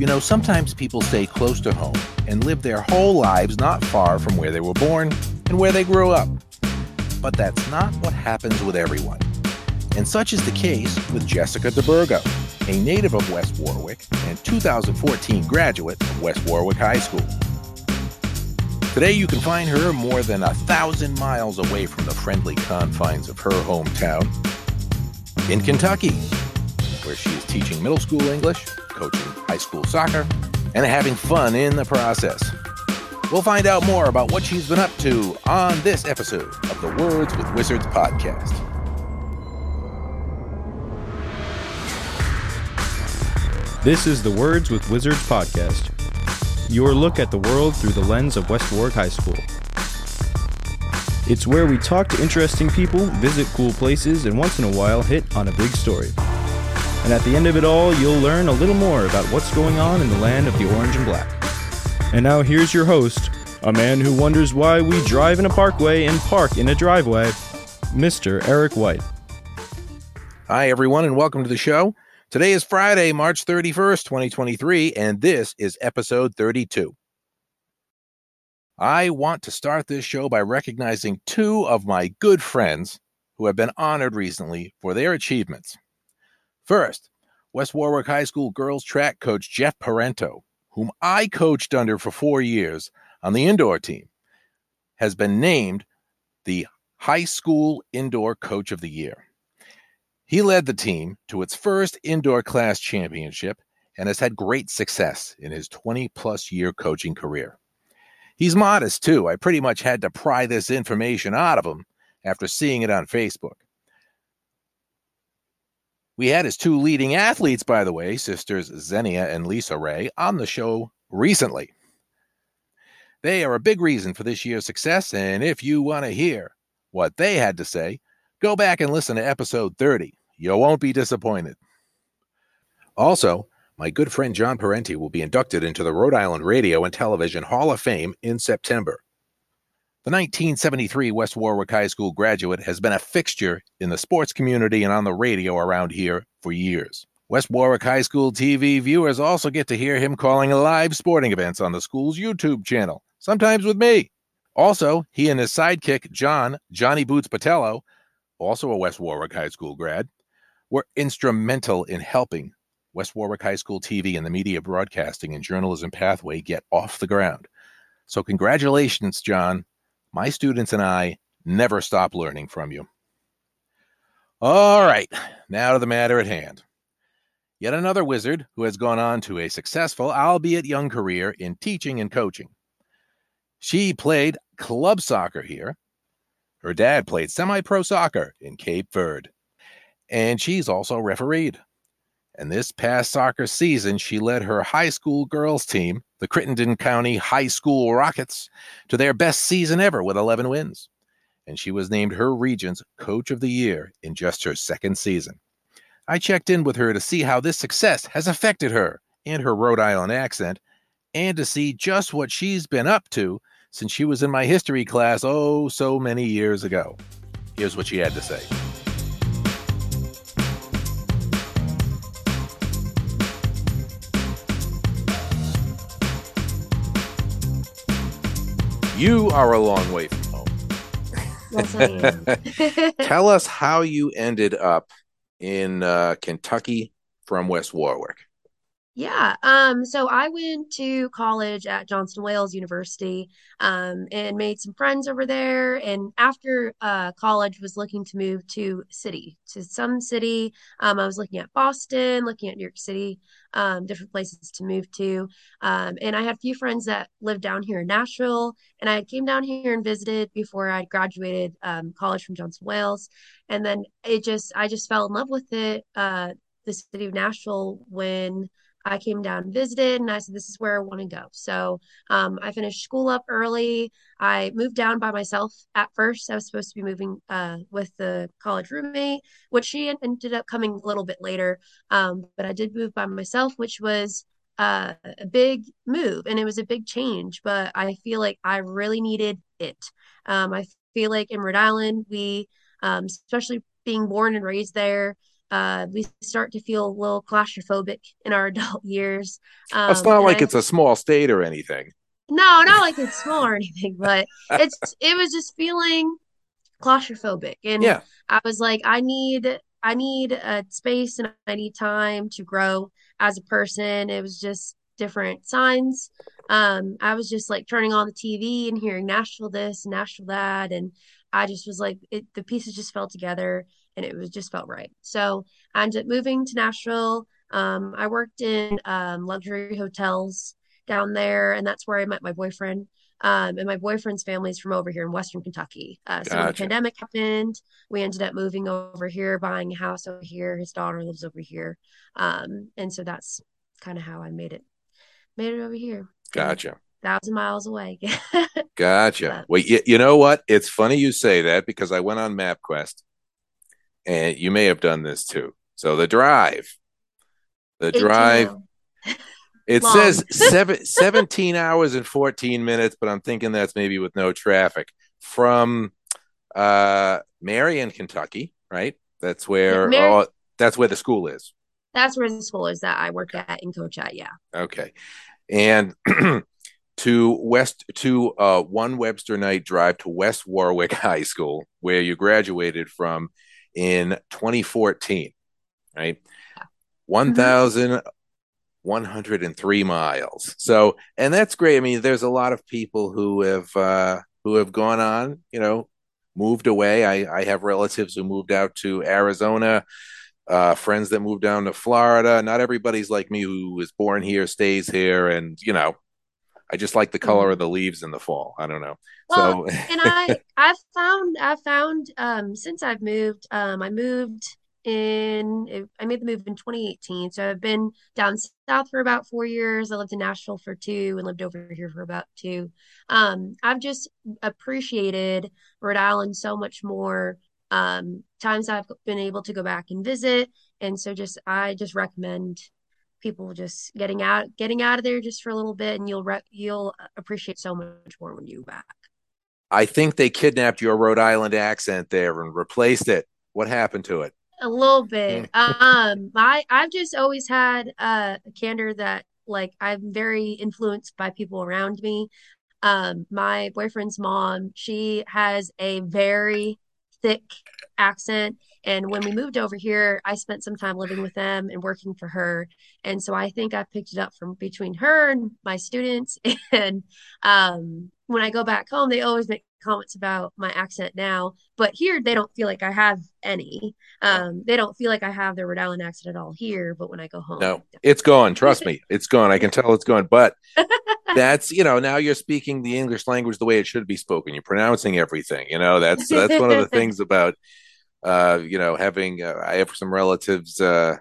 You know, sometimes people stay close to home and live their whole lives not far from where they were born and where they grew up. But that's not what happens with everyone. And such is the case with Jessica DeBurgo, a native of West Warwick and 2014 graduate of West Warwick High School. Today, you can find her more than a thousand miles away from the friendly confines of her hometown in Kentucky, where she is teaching middle school English, coaching high school soccer, and having fun in the process. We'll find out more about what she's been up to on this episode of the Words with Wizards podcast. This is the Words with Wizards podcast, your look at the world through the lens of West Warwick High School. It's where we talk to interesting people, visit cool places, and once in a while hit on a big story. And at the end of it all, you'll learn a little more about what's going on in the land of the orange and black. And now here's your host, a man who wonders why we drive in a parkway and park in a driveway, Mr. Eric White. Hi, everyone, and welcome to the show. Today is Friday, March 31st, 2023, and this is episode 32. I want to start this show by recognizing two of my good friends who have been honored recently for their achievements. First, West Warwick High School girls track coach Jeff Parento, whom I coached under for four years on the indoor team, has been named the High School Indoor Coach of the Year. He led the team to its first indoor class championship and has had great success in his 20 plus year coaching career. He's modest too. I pretty much had to pry this information out of him after seeing it on Facebook. We had his two leading athletes, by the way, sisters Xenia and Lisa Ray, on the show recently. They are a big reason for this year's success, and if you want to hear what they had to say, go back and listen to episode 30. You won't be disappointed. Also, my good friend John Parenti will be inducted into the Rhode Island Radio and Television Hall of Fame in September. The 1973 West Warwick High School graduate has been a fixture in the sports community and on the radio around here for years. West Warwick High School TV viewers also get to hear him calling live sporting events on the school's YouTube channel, sometimes with me. Also, he and his sidekick, John, Johnny Boots Patello, also a West Warwick High School grad, were instrumental in helping West Warwick High School TV and the media broadcasting and journalism pathway get off the ground. So, congratulations, John. My students and I never stop learning from you. All right, now to the matter at hand. Yet another wizard who has gone on to a successful, albeit young career in teaching and coaching. She played club soccer here. Her dad played semi pro soccer in Cape Verde and she's also refereed. And this past soccer season, she led her high school girls team, the Crittenden County High School Rockets, to their best season ever with 11 wins. And she was named her region's Coach of the Year in just her second season. I checked in with her to see how this success has affected her and her Rhode Island accent, and to see just what she's been up to since she was in my history class oh so many years ago. Here's what she had to say. You are a long way from home. Yes, I am. Tell us how you ended up in uh, Kentucky from West Warwick. Yeah. Um, so I went to college at Johnson Wales University um, and made some friends over there. And after uh, college, was looking to move to city, to some city. Um, I was looking at Boston, looking at New York City, um, different places to move to. Um, and I had a few friends that lived down here in Nashville, and I came down here and visited before I graduated um, college from Johnson Wales. And then it just, I just fell in love with it, uh, the city of Nashville when I came down and visited, and I said, This is where I want to go. So um, I finished school up early. I moved down by myself at first. I was supposed to be moving uh, with the college roommate, which she ended up coming a little bit later. Um, but I did move by myself, which was uh, a big move and it was a big change. But I feel like I really needed it. Um, I feel like in Rhode Island, we, um, especially being born and raised there, uh, we start to feel a little claustrophobic in our adult years. Um, it's not like I, it's a small state or anything. No, not like it's small or anything, but it's it was just feeling claustrophobic, and yeah. I was like, I need I need a space and I need time to grow as a person. It was just different signs. Um, I was just like turning on the TV and hearing Nashville this and Nashville that, and I just was like, it, the pieces just fell together and it was just felt right. So I ended up moving to Nashville. Um, I worked in um, luxury hotels down there, and that's where I met my boyfriend. Um, and my boyfriend's family is from over here in Western Kentucky. Uh, so gotcha. when the pandemic happened, we ended up moving over here, buying a house over here. His daughter lives over here, um, and so that's kind of how I made it, made it over here. Gotcha. Thousand miles away. gotcha. Well, you, you know what? It's funny you say that because I went on MapQuest, and you may have done this too. So the drive, the drive. It Long. says seven, 17 hours and 14 minutes, but I'm thinking that's maybe with no traffic from uh, Marion, Kentucky, right? That's where Mar- all, that's where the school is. That's where the school is that I work at coach at. Yeah. Okay. And to West to uh, one Webster Knight drive to West Warwick High School, where you graduated from in 2014, right? Yeah. 1,000 103 miles. So, and that's great. I mean, there's a lot of people who have uh, who have gone on, you know, moved away. I, I have relatives who moved out to Arizona, uh, friends that moved down to Florida. Not everybody's like me who was born here, stays here, and you know, I just like the color mm-hmm. of the leaves in the fall. I don't know. Well, so, and I I've found I've found um, since I've moved, um, I moved in I made the move in 2018. So I've been down south for about four years. I lived in Nashville for two and lived over here for about two. Um, I've just appreciated Rhode Island so much more. Um, times I've been able to go back and visit, and so just I just recommend people just getting out getting out of there just for a little bit, and you'll re- you'll appreciate so much more when you back. I think they kidnapped your Rhode Island accent there and replaced it. What happened to it? a little bit. um, I I've just always had uh, a candor that like I'm very influenced by people around me. Um, my boyfriend's mom, she has a very thick accent. And when we moved over here, I spent some time living with them and working for her. And so I think I picked it up from between her and my students. And um, when I go back home, they always make comments about my accent now, but here they don't feel like I have any. Um, they don't feel like I have the Rhode Island accent at all here. But when I go home, no, it's gone. Trust me, it's gone. I can tell it's gone. But that's you know now you're speaking the English language the way it should be spoken. You're pronouncing everything. You know that's that's one of the things about uh, you know having uh, I have some relatives uh,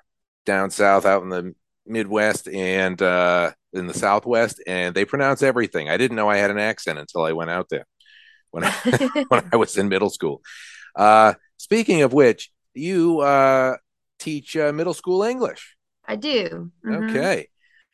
down south out in the Midwest and uh, in the Southwest, and they pronounce everything. I didn't know I had an accent until I went out there when I, when I was in middle school. Uh, speaking of which, you uh, teach uh, middle school English. I do. Mm-hmm. Okay.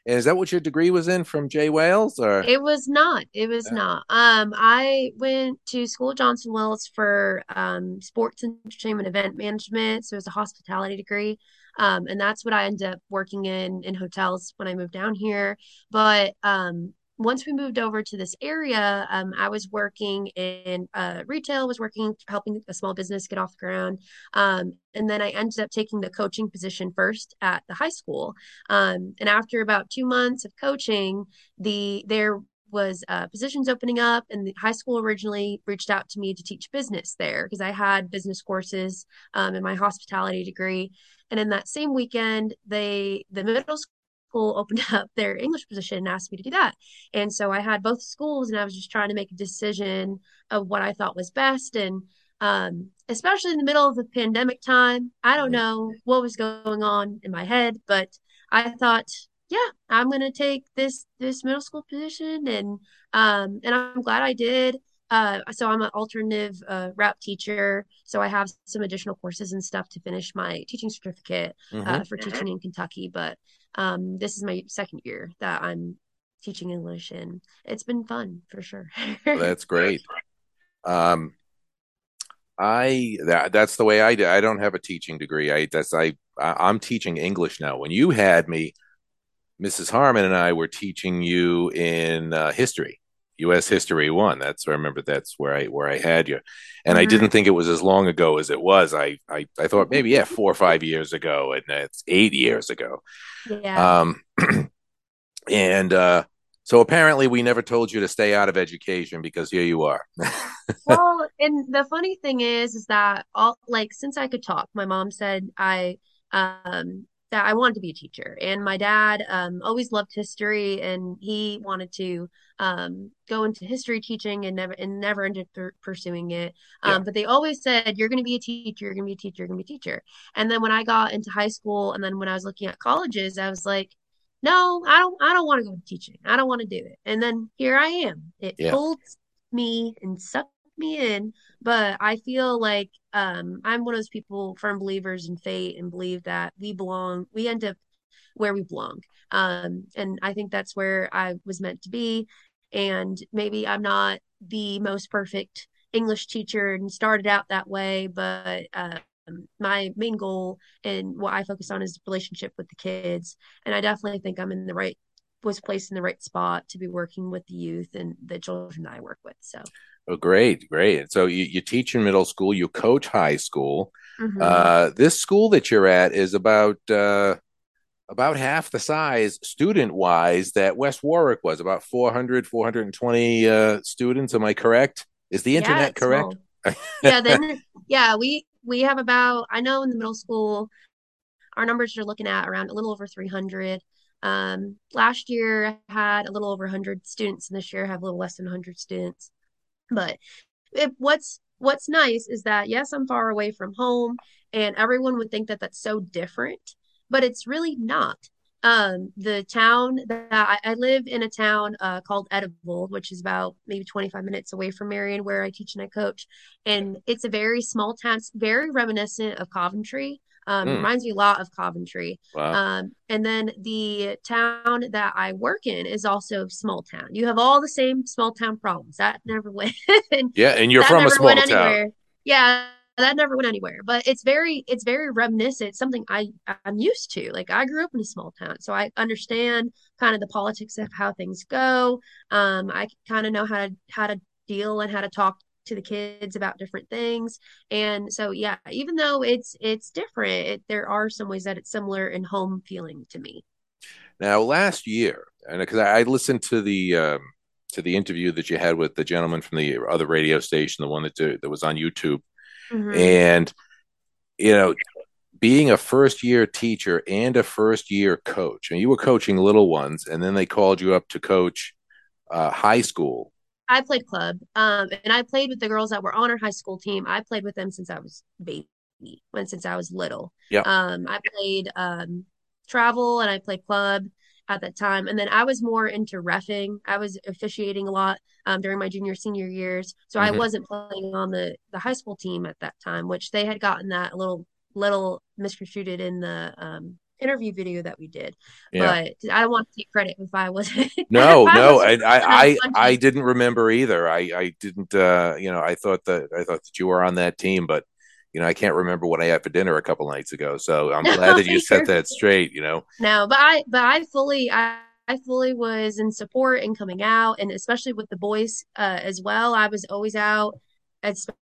And is that what your degree was in from Jay Wales or it was not. It was yeah. not. Um I went to school at Johnson Wales for um sports entertainment event management. So it was a hospitality degree. Um and that's what I ended up working in in hotels when I moved down here. But um once we moved over to this area, um, I was working in uh, retail, was working helping a small business get off the ground, um, and then I ended up taking the coaching position first at the high school. Um, and after about two months of coaching, the there was uh, positions opening up, and the high school originally reached out to me to teach business there because I had business courses um, in my hospitality degree. And in that same weekend, they the middle school opened up their English position and asked me to do that. And so I had both schools and I was just trying to make a decision of what I thought was best. And um, especially in the middle of the pandemic time, I don't know what was going on in my head, but I thought, yeah, I'm gonna take this this middle school position and um and I'm glad I did. Uh, so I'm an alternative uh, route teacher. So I have some additional courses and stuff to finish my teaching certificate uh, mm-hmm. uh, for teaching in Kentucky. But um, this is my second year that I'm teaching English, and it's been fun for sure. well, that's great. Um, I that, that's the way I do. I don't have a teaching degree. I that's I I, am teaching English now. When you had me, Mrs. Harmon and I were teaching you in uh, history, U.S. History One. That's I remember. That's where I where I had you, and mm-hmm. I didn't think it was as long ago as it was. I I, I thought maybe yeah, four or five years ago, and it's eight years ago. Yeah. Um, and uh, so apparently, we never told you to stay out of education because here you are. well, and the funny thing is, is that all like since I could talk, my mom said I um that I wanted to be a teacher, and my dad um always loved history, and he wanted to um go into history teaching and never and never ended th- pursuing it. Um, yeah. but they always said you're going to be a teacher, you're going to be a teacher, you're going to be a teacher. And then when I got into high school, and then when I was looking at colleges, I was like no, I don't I don't want to go to teaching. I don't want to do it. And then here I am. It yeah. pulled me and sucked me in, but I feel like um I'm one of those people firm believers in fate and believe that we belong we end up where we belong. Um and I think that's where I was meant to be and maybe I'm not the most perfect English teacher and started out that way, but uh my main goal and what I focus on is relationship with the kids. And I definitely think I'm in the right was placed in the right spot to be working with the youth and the children that I work with. So Oh, great, great. So you, you teach in middle school, you coach high school. Mm-hmm. Uh, this school that you're at is about uh, about half the size student wise that West Warwick was, about 400, 420 uh, students. Am I correct? Is the internet yeah, correct? yeah, then yeah, we we have about I know in the middle school our numbers are looking at around a little over 300. Um, last year had a little over 100 students, and this year have a little less than 100 students. But if, what's what's nice is that yes, I'm far away from home, and everyone would think that that's so different, but it's really not um, the town that I, I, live in a town uh, called Eddyville, which is about maybe 25 minutes away from Marion, where I teach and I coach. And it's a very small town, it's very reminiscent of Coventry. Um, mm. Reminds me a lot of Coventry. Wow. Um, and then the town that I work in is also small town. You have all the same small town problems. That never went. yeah, and you're from a small town. Anywhere. Yeah, that never went anywhere but it's very it's very reminiscent it's something i i'm used to like i grew up in a small town so i understand kind of the politics of how things go um i kind of know how to how to deal and how to talk to the kids about different things and so yeah even though it's it's different it, there are some ways that it's similar in home feeling to me now last year and because I, I listened to the um to the interview that you had with the gentleman from the other radio station, the one that that was on YouTube, Mm-hmm. And, you know, being a first year teacher and a first year coach, and you were coaching little ones, and then they called you up to coach uh, high school. I played club, um, and I played with the girls that were on our high school team. I played with them since I was baby, when since I was little. Yeah. Um, I played um, travel and I played club at that time. And then I was more into refing. I was officiating a lot um, during my junior senior years, so mm-hmm. I wasn't playing on the the high school team at that time, which they had gotten that a little little misconstrued in the um, interview video that we did. Yeah. But I don't want to take credit if I wasn't. No, I no, wasn't I I I, I, didn't remember either. I I didn't. uh You know, I thought that I thought that you were on that team, but you know, I can't remember what I had for dinner a couple nights ago. So I'm glad that you set that straight, you know. No, but I but I fully I I fully was in support and coming out and especially with the boys uh, as well. I was always out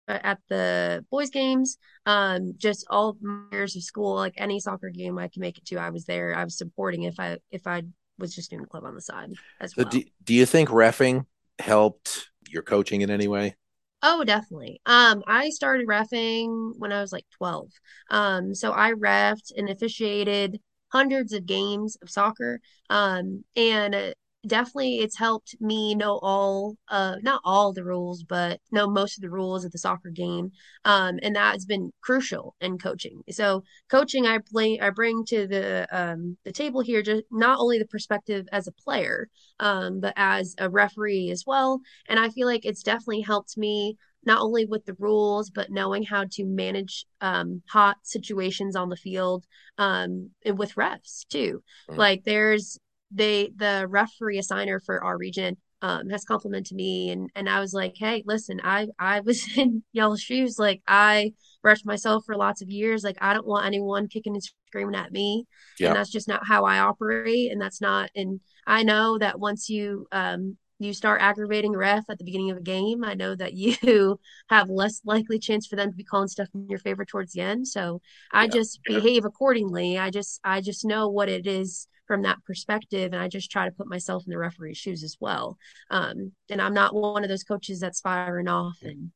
at at the boys games um just all years of school like any soccer game i can make it to i was there i was supporting if i if i was just doing the club on the side as well do, do you think refing helped your coaching in any way Oh, definitely. Um, I started refing when I was like 12. Um, so I refed and officiated hundreds of games of soccer. Um, and definitely it's helped me know all uh not all the rules but know most of the rules of the soccer game um and that has been crucial in coaching so coaching i play i bring to the um the table here just not only the perspective as a player um but as a referee as well and i feel like it's definitely helped me not only with the rules but knowing how to manage um, hot situations on the field um, and with refs too. Mm. Like there's they the referee assigner for our region um, has complimented me and and I was like, hey, listen, I I was in y'all's shoes. Like I rushed myself for lots of years. Like I don't want anyone kicking and screaming at me. Yeah. And that's just not how I operate. And that's not and I know that once you um you start aggravating ref at the beginning of a game, I know that you have less likely chance for them to be calling stuff in your favor towards the end. So I Yeah. just Yeah. behave accordingly. I just I just know what it is from that perspective and I just try to put myself in the referee's shoes as well. Um, and I'm not one of those coaches that's firing off and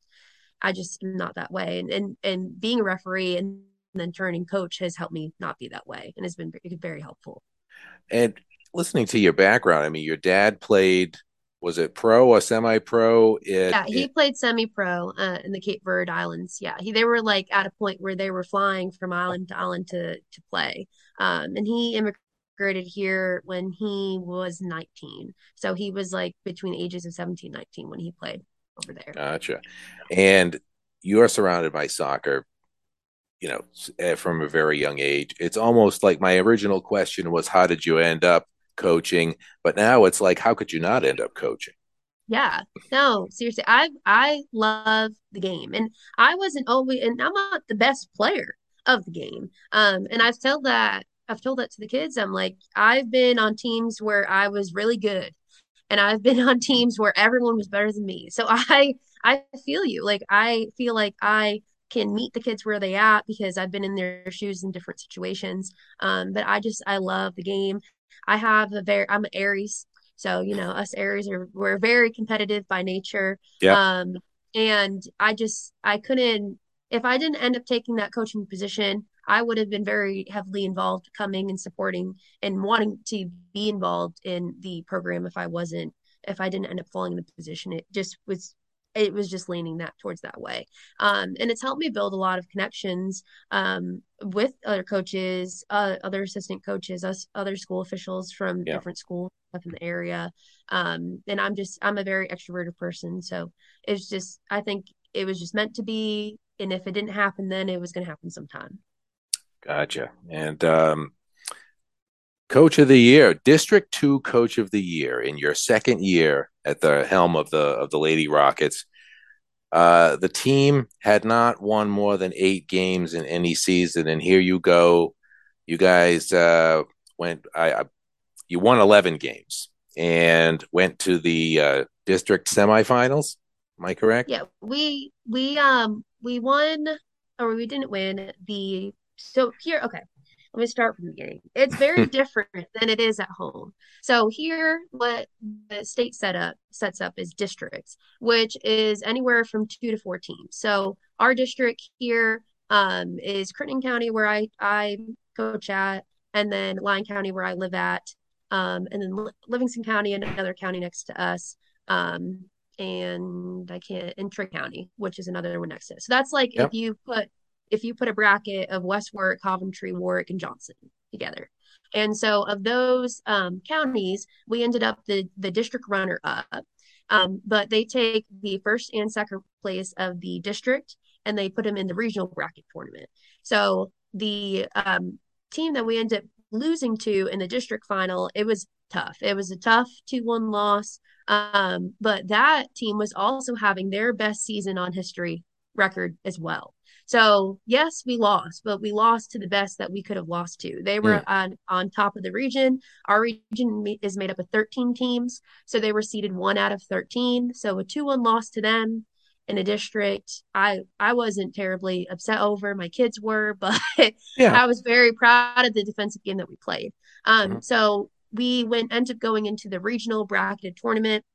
I just am not that way. And and, and being a referee and then turning coach has helped me not be that way and has been very, helpful. And listening to your background, I mean, your dad played, was it pro or semi pro? Yeah, he played semi-pro uh, in the Cape Verde Islands. Yeah, he they were like at a point where they were flying from island to island to to play. Um, and he immigrated here when he was 19. So he was like between ages of 17 19 when he played over there. Gotcha. And you're surrounded by soccer, you know, eh, from a very young age. It's almost like my original question was, how did you end up coaching? But now it's like, how could you not end up coaching? Yeah, no, seriously, I I love the game, and I wasn't always, and I'm not the best player of the game. Um, and I've told that I've told that to the kids. I'm like, I've been on teams where I was really good, and I've been on teams where everyone was better than me. So I I feel you. Like I feel like I can meet the kids where they at because I've been in their shoes in different situations. Um, but I just I love the game. I have a very I'm an Aries. So, you know, us Aries are we're very competitive by nature. Yep. Um, and I just I couldn't if I didn't end up taking that coaching position, I would have been very heavily involved coming and supporting and wanting to be involved in the program if I wasn't if I didn't end up falling in the position. It just was it was just leaning that towards that way. Um, and it's helped me build a lot of connections um, with other coaches, uh, other assistant coaches, us other school officials from Yeah. different schools up in the area. Um, and I'm just I'm a very extroverted person, so it's just I think it was just meant to be. And if it didn't happen then, it was going to happen sometime. Gotcha. And um, coach of the year, District Two Coach of the Year in your second year at the helm of the of the Lady Rockets. Uh, the team had not won more than eight games in any season, and here you go. You guys uh, went. I, I you won eleven games and went to the uh, district semifinals. Am I correct? Yeah, we we um we won or we didn't win the so here okay. Let me start from the beginning. It's very different than it is at home. So here what the state set up sets up is districts, which is anywhere from 2 to 4 teams. So our district here um is Crittenden County where I I coach at and then Lyon County where I live at um and then Livingston County and another county next to us. Um and I can't in Trigg County, which is another one next to it. So that's like Yep. if you put if you put a bracket of West Warwick, Coventry, Warwick, and Johnston together. And so of those um, counties, we ended up the the district runner up. Um, but they take the first and second place of the district and they put them in the regional bracket tournament. So the um, team that we ended up losing to in the district final, it was tough. It was a tough 2 1 loss. Um, but that team was also having their best season on history record as well. So yes, we lost, but we lost to the best that we could have lost to. They were on on top of the region. Our region is made up of 13 teams, so they were seeded one out of 13. So a 2-1 loss to them in a district. I I wasn't terribly upset over. My kids were, but Yeah. I was very proud of the defensive game that we played. Um, Mhm. so we went ended up going into the regional bracketed tournament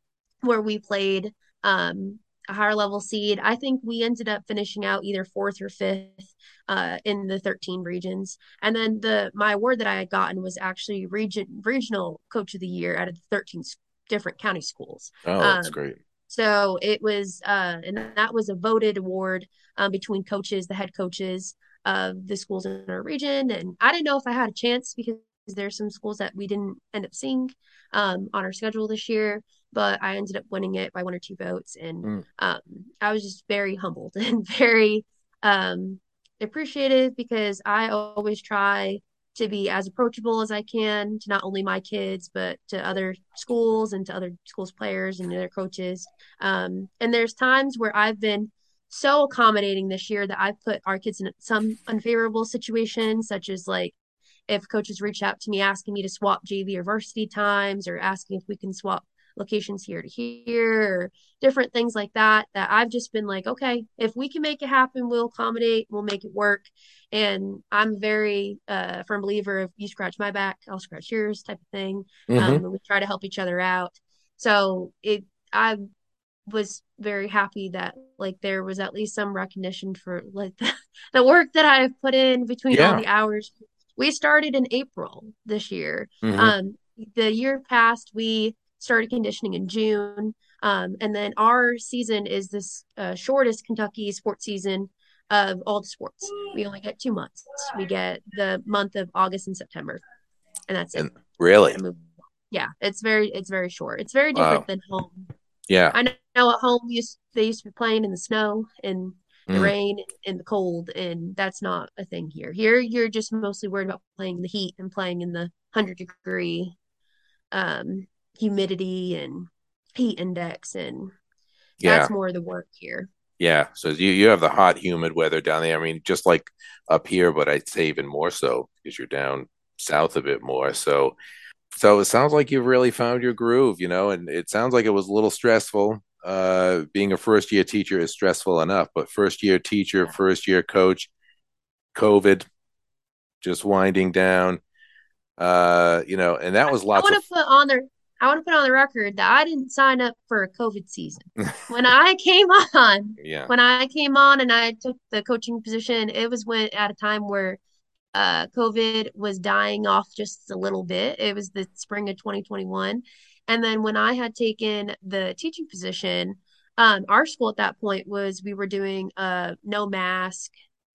where we played um a higher level seed. I think we ended up finishing out either fourth or fifth uh, in the 13 regions. And then the my award that I had gotten was actually region regional coach of the year out of the 13 s- different county schools. Oh, that's Um, great. So it was, uh, and that was a voted award um, between coaches, the head coaches of the schools in our region. And I didn't know if I had a chance because there's some schools that we didn't end up seeing um, on our schedule this year, but I ended up winning it by one or two votes. And Mm. um, I was just very humbled and very um, appreciative because I always try to be as approachable as I can to not only my kids but to other schools and to other schools players and other coaches. Um, and there's times where I've been so accommodating this year that I've put our kids in some unfavorable situations, such as like if coaches reach out to me asking me to swap JV or varsity times or asking if we can swap locations here to here or different things like that that I've just been like okay if we can make it happen we'll accommodate we'll make it work and I'm very uh firm believer of you scratch my back I'll scratch yours type of thing mm-hmm. um we try to help each other out so it I was very happy that like there was at least some recognition for like the, the work that I have put in between yeah. all the hours we started in April this year mm-hmm. um the year past we started conditioning in June. Um, and then our season is this uh, shortest Kentucky sports season of all the sports. We only get two months. We get the month of August and September, and that's and it. Really? Yeah, it's very it's very short. It's very different wow. than home. Yeah, I know at home used they used to be playing in the snow and the mm. rain and the cold, and that's not a thing here. Here, you're just mostly worried about playing in the heat and playing in the hundred degree um humidity and heat index and yeah. that's more of the work here. Yeah. So you, you have the hot, humid weather down there. I mean, just like up here, but I'd say even more so because you're down south a bit more. So, so it sounds like you've really found your groove, you know, and it sounds like it was a little stressful. Uh, being a first year teacher is stressful enough, but first year teacher, first year coach, COVID, just winding down, uh, you know, and that was lots. I want to put on there I want to put on the record that I didn't sign up for a COVID season. when I came on, yeah. when I came on and I took the coaching position, it was when at a time where uh, COVID was dying off just a little bit. It was the spring of 2021. And then when I had taken the teaching position, um, our school at that point was we were doing uh, no mask,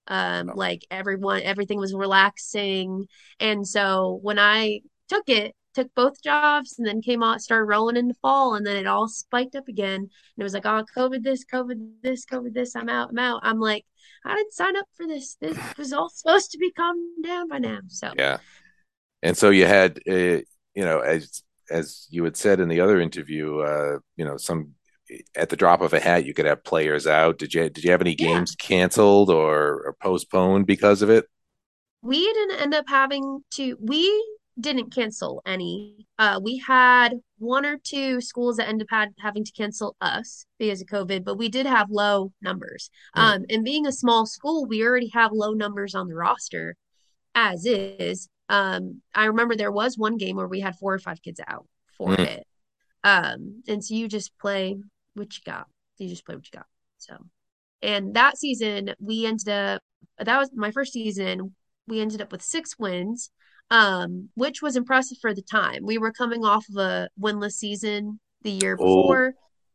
um, oh. like everyone, everything was relaxing. And so when I took it, took both jobs and then came out started rolling in the fall and then it all spiked up again. And it was like oh covid this covid this covid this i'm out i'm out. I'm like i didn't sign up for this. This was all supposed to be calmed down by now. So yeah. And so you had uh, you know as as you had said in the other interview uh you know some at the drop of a hat you could have players out. Did you did you have any games yeah. canceled or, or postponed because of it? We didn't end up having to we didn't cancel any. Uh, we had one or two schools that ended up had, having to cancel us because of COVID, but we did have low numbers. Mm. Um, and being a small school, we already have low numbers on the roster as is. Um, I remember there was one game where we had four or five kids out for mm. it. Um, and so you just play what you got. You just play what you got. So, and that season we ended up, that was my first season. We ended up with six wins um, which was impressive for the time. We were coming off of a winless season the year oh, before.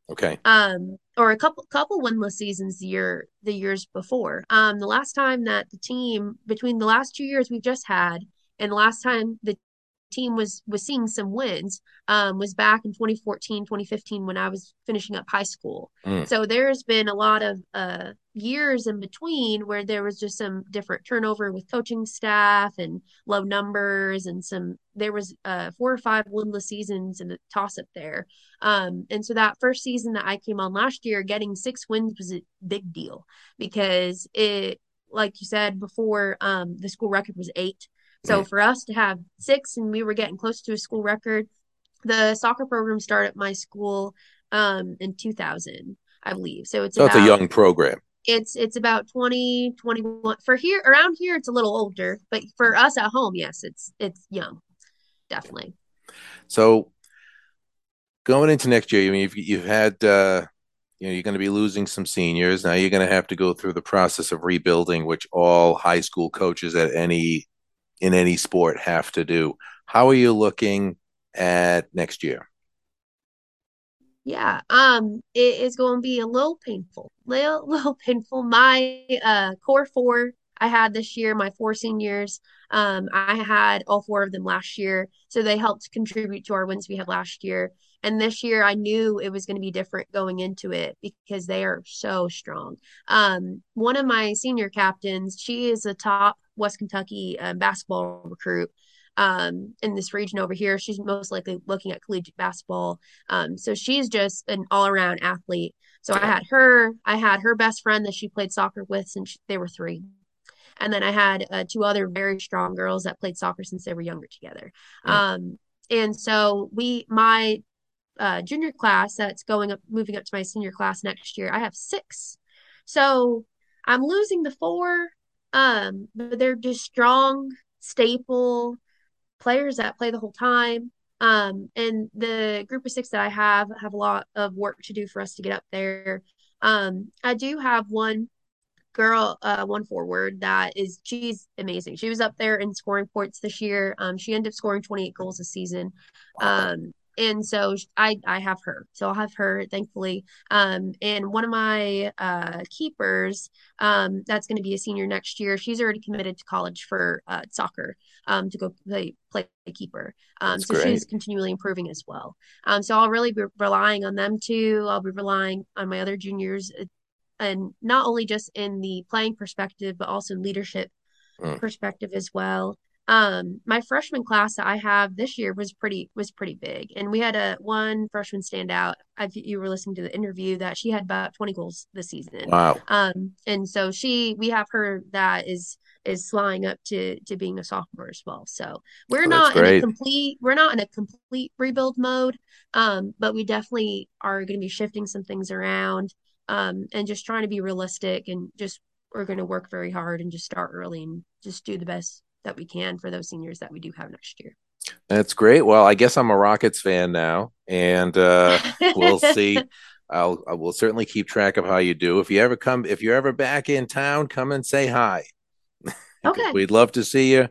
Oh, okay. Um, or a couple couple winless seasons the year the years before. Um, the last time that the team between the last two years we've just had and the last time the team was was seeing some wins um, was back in 2014 2015 when i was finishing up high school. Mm. so there's been a lot of uh, years in between where there was just some different turnover with coaching staff and low numbers and some there was uh, four or five winless seasons and a toss up there. Um, and so that first season that i came on last year getting six wins was a big deal because it like you said before um, the school record was eight so for us to have six and we were getting close to a school record, the soccer program started at my school um, in 2000, I believe. So it's so about, it's a young program. It's it's about 20, 21 for here around here. It's a little older, but for us at home, yes, it's it's young, definitely. So going into next year, I mean, you've, you've had uh, you know you're going to be losing some seniors now you're going to have to go through the process of rebuilding which all high school coaches at any in any sport have to do. How are you looking at next year? Yeah, um, it is going to be a little painful, little, little painful. My uh, core four I had this year, my four seniors. Um, I had all four of them last year, so they helped contribute to our wins we had last year. And this year, I knew it was going to be different going into it because they are so strong. Um, one of my senior captains, she is a top West Kentucky uh, basketball recruit um, in this region over here. She's most likely looking at collegiate basketball. Um, so she's just an all around athlete. So I had her, I had her best friend that she played soccer with since they were three. And then I had uh, two other very strong girls that played soccer since they were younger together. Yeah. Um, and so we, my uh, junior class that's going up, moving up to my senior class next year, I have six. So I'm losing the four, um, but they're just strong, staple players that play the whole time. Um, and the group of six that I have have a lot of work to do for us to get up there. Um, I do have one girl, uh, one forward that is she's amazing. She was up there in scoring points this year. Um, she ended up scoring 28 goals a season. Um, and so I I have her. So I'll have her, thankfully. Um, and one of my uh, keepers, um, that's going to be a senior next year. She's already committed to college for uh, soccer, um, to go play play keeper. Um, so great. she's continually improving as well. Um, so I'll really be relying on them too. I'll be relying on my other juniors, uh, and not only just in the playing perspective, but also in leadership mm. perspective as well um my freshman class that i have this year was pretty was pretty big and we had a one freshman stand out. If you were listening to the interview that she had about 20 goals this season. Wow. Um and so she we have her that is is flying up to to being a sophomore as well. So we're oh, not in a complete we're not in a complete rebuild mode um but we definitely are going to be shifting some things around um and just trying to be realistic and just we're going to work very hard and just start early and just do the best that we can for those seniors that we do have next year. That's great. Well, I guess I'm a Rockets fan now, and uh, we'll see. I'll I will certainly keep track of how you do. If you ever come, if you're ever back in town, come and say hi. Okay, we'd love to see you.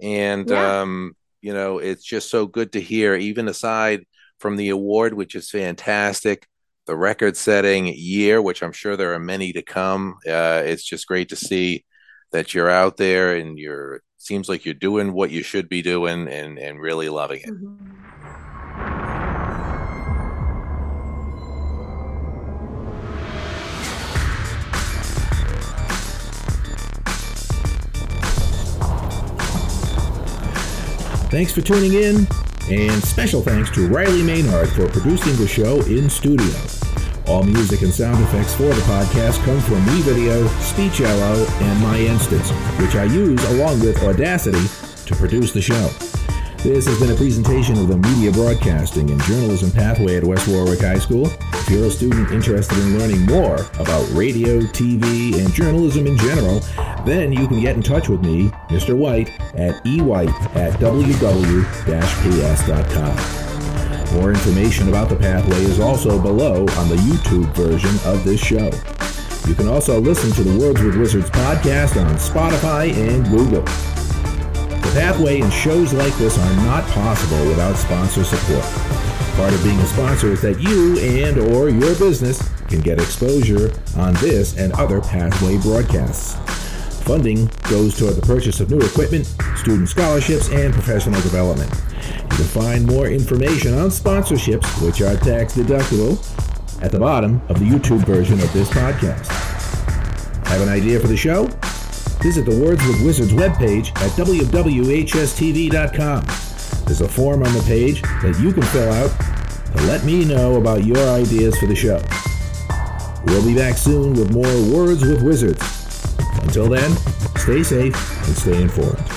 And yeah. um, you know, it's just so good to hear. Even aside from the award, which is fantastic, the record-setting year, which I'm sure there are many to come. Uh, it's just great to see that you're out there and you're seems like you're doing what you should be doing and and really loving it. Mm-hmm. Thanks for tuning in, and special thanks to Riley Maynard for producing the show in studio. All music and sound effects for the podcast come from WeVideo, Speechelo, and MyInstants, which I use along with Audacity to produce the show. This has been a presentation of the Media Broadcasting and Journalism Pathway at West Warwick High School. If you're a student interested in learning more about radio, TV, and journalism in general, then you can get in touch with me, Mr. White, at ewhite at ww-ps.com. More information about the pathway is also below on the YouTube version of this show. You can also listen to the Words with Wizards podcast on Spotify and Google. The pathway and shows like this are not possible without sponsor support. Part of being a sponsor is that you and or your business can get exposure on this and other pathway broadcasts. Funding goes toward the purchase of new equipment, student scholarships, and professional development. Can find more information on sponsorships, which are tax deductible, at the bottom of the YouTube version of this podcast. Have an idea for the show? Visit the Words with Wizards webpage at www.hstv.com. There's a form on the page that you can fill out to let me know about your ideas for the show. We'll be back soon with more Words with Wizards. Until then, stay safe and stay informed.